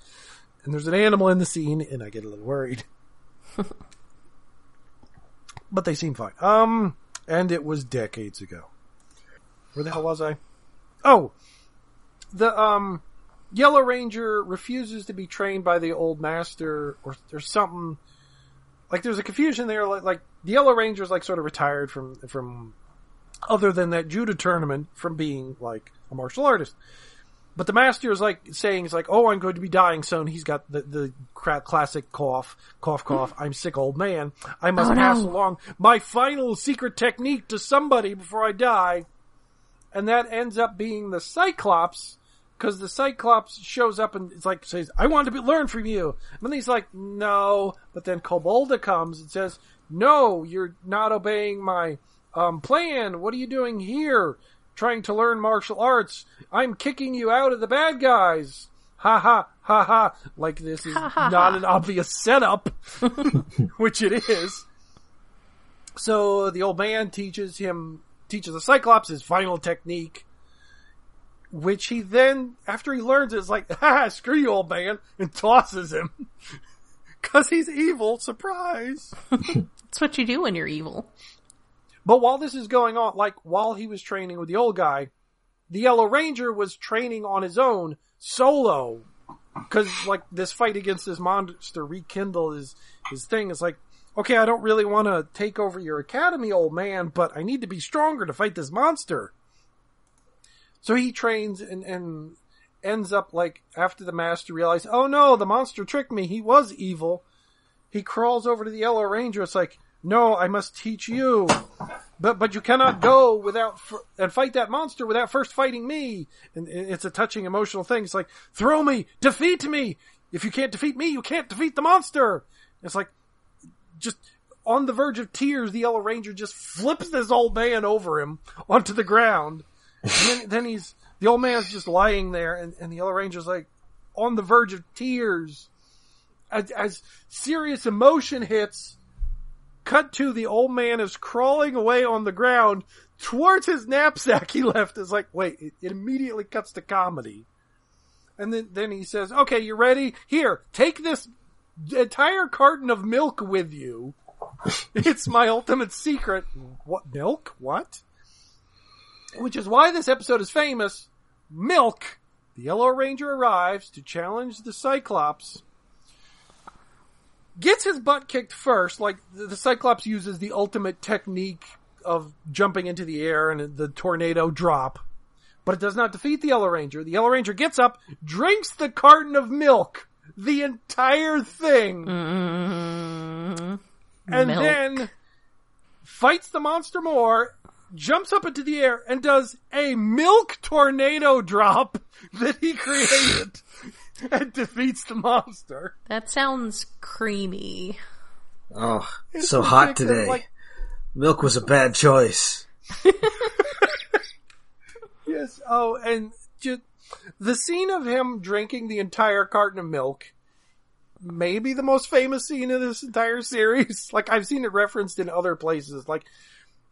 and there's an animal in the scene, and I get a little worried. (laughs) but they seem fine. Um, and it was decades ago. Where the hell was I? Oh, the um Yellow Ranger refuses to be trained by the old master, or there's something like there's a confusion there. Like, like the Yellow Ranger Ranger's like sort of retired from from other than that judo tournament from being like a martial artist. But the master is like saying, "He's like, oh, I'm going to be dying soon." He's got the the cra- classic cough, cough, cough. I'm sick, old man. I must Oh, no. pass along my final secret technique to somebody before I die and that ends up being the Cyclops because the Cyclops shows up and it's like says, "I want to be, learn from you," and then he's like, "No," but then Kobolda comes and says, "No, you're not obeying my um, plan. What are you doing here? Trying to learn martial arts? I'm kicking you out of the bad guys." Ha ha ha ha! Like this is not an obvious setup, (laughs) which it is. So the old man teaches him, teaches the Cyclops his final technique, which he then, after he learns it, is like, (laughs) ha, screw you old man, and tosses him. (laughs) Cause he's evil, surprise. That's what you do when you're evil. But while this is going on, like while he was training with the old guy, the Yellow Ranger was training on his own, solo. Cause like this fight against this monster rekindled his, his thing. It's like, okay, I don't really want to take over your academy, old man, but I need to be stronger to fight this monster. So he trains and, and ends up like after the master realizes, oh no, the monster tricked me. He was evil. He crawls over to the Yellow Ranger. It's like, no, I must teach you. But but you cannot go without f- and fight that monster without first fighting me. And it's a touching emotional thing. It's like throw me, defeat me. If you can't defeat me, you can't defeat the monster. It's like just on the verge of tears. The Yellow Ranger just flips this old man over him onto the ground. Then, then he's the old man's just lying there, and, and the Yellow Ranger's like on the verge of tears as, as serious emotion hits cut to the old man is crawling away on the ground towards his knapsack he left is like, wait, it, it immediately cuts to comedy. And then, then he says, okay, you ready? Here, take this entire carton of milk with you. (laughs) it's my ultimate secret. What, milk? What? Which is why this episode is famous. Milk! The Yellow Ranger arrives to challenge the Cyclops. Gets his butt kicked first, like the Cyclops uses the ultimate technique of jumping into the air and the tornado drop. But it does not defeat the Yellow Ranger. The Yellow Ranger gets up, drinks the carton of milk, the entire thing, Mm, and milk. then fights the monster more, jumps up into the air, and does a milk tornado drop (laughs) that he created (laughs) and defeats the monster. That sounds creamy. Oh, It's so hot today. like- Milk was a bad choice. (laughs) Yes. Oh, and just the scene of him drinking the entire carton of milk, maybe the most famous scene of this entire series. (laughs) Like I've seen it referenced in other places. Like,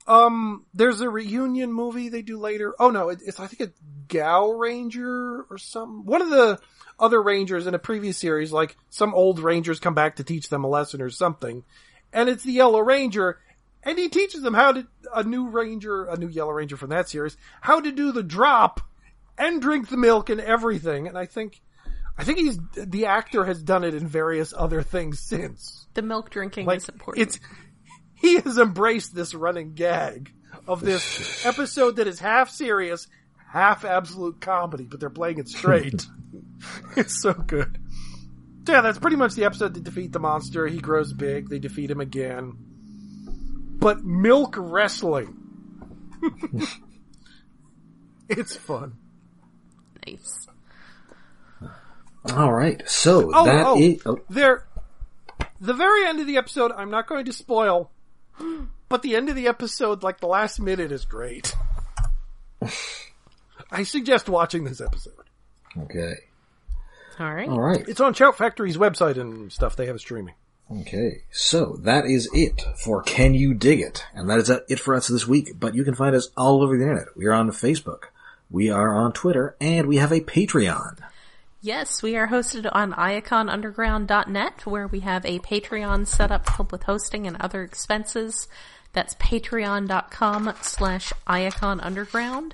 um, there's a reunion movie they do later. Oh no, it, it's I think it's Gao Ranger or some one of the other Rangers in a previous series. Like some old Rangers come back to teach them a lesson or something, and it's the Yellow Ranger. And he teaches them how to, a new ranger, a new yellow ranger from that series, how to do the drop and drink the milk and everything. And I think, I think he's, the actor has done it in various other things since. The milk drinking Like, is important. it's, he has embraced this running gag of this (laughs) episode that is half serious, half absolute comedy, but they're playing it straight. (laughs) it's so good. So yeah, that's pretty much the episode to defeat the monster. He grows big. They defeat him again. But milk wrestling. (laughs) it's fun. nice. All right, so Oh, that oh, is- oh, there. The very end of the episode, I'm not going to spoil, (gasps) but the end of the episode, like the last minute, is great. (laughs) I suggest watching this episode. okay. All right. All right. It's on Shout Factory's website and stuff. They have it streaming. Okay, so that is it for Can You Dig It? And that is it for us this week, but you can find us all over the internet. We are on Facebook, we are on Twitter, and we have a Patreon. Yes, we are hosted on iaconunderground.net where we have a Patreon set up filled with hosting and other expenses. That's patreon.com slash iaconunderground.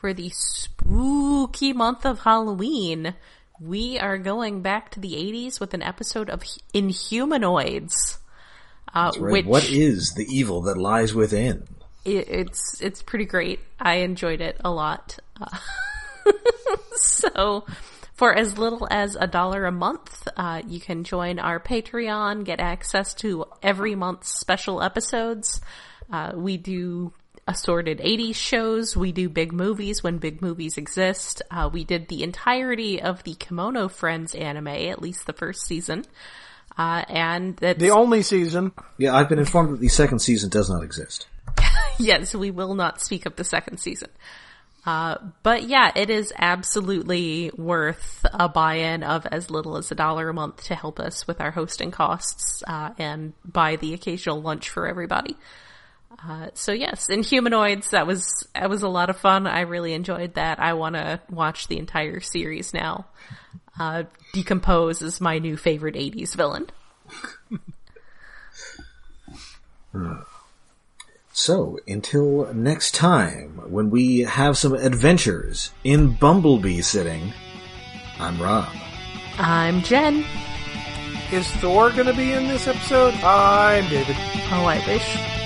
For the spooky month of Halloween, we are going back to the 80s with an episode of Inhumanoids. Uh, Right, which What is the evil that lies within? it, it's it's pretty great. I enjoyed it a lot. Uh, (laughs) so, for as little as a dollar a month, uh, you can join our Patreon, get access to every month's special episodes. Uh, we do assorted 80s shows. We do big movies when big movies exist. Uh, we did the entirety of the Kemono Friends anime, at least the first season. Uh, and that's, The only season. Yeah, I've been informed that the second season does not exist. (laughs) yes, we will not speak of the second season. Uh, but yeah, it is absolutely worth a buy-in of as little as a dollar a month to help us with our hosting costs, uh, and buy the occasional lunch for everybody. Uh, so yes, Inhumanoids, that was, that was a lot of fun. I really enjoyed that. I want to watch the entire series now. Uh, D'Compose is my new favorite 80s villain. (laughs) So, until next time, when we have some adventures in Bumblebee Sitting, I'm Rob. I'm Jen. Is Thor gonna be in this episode? I'm David. Oh, I wish.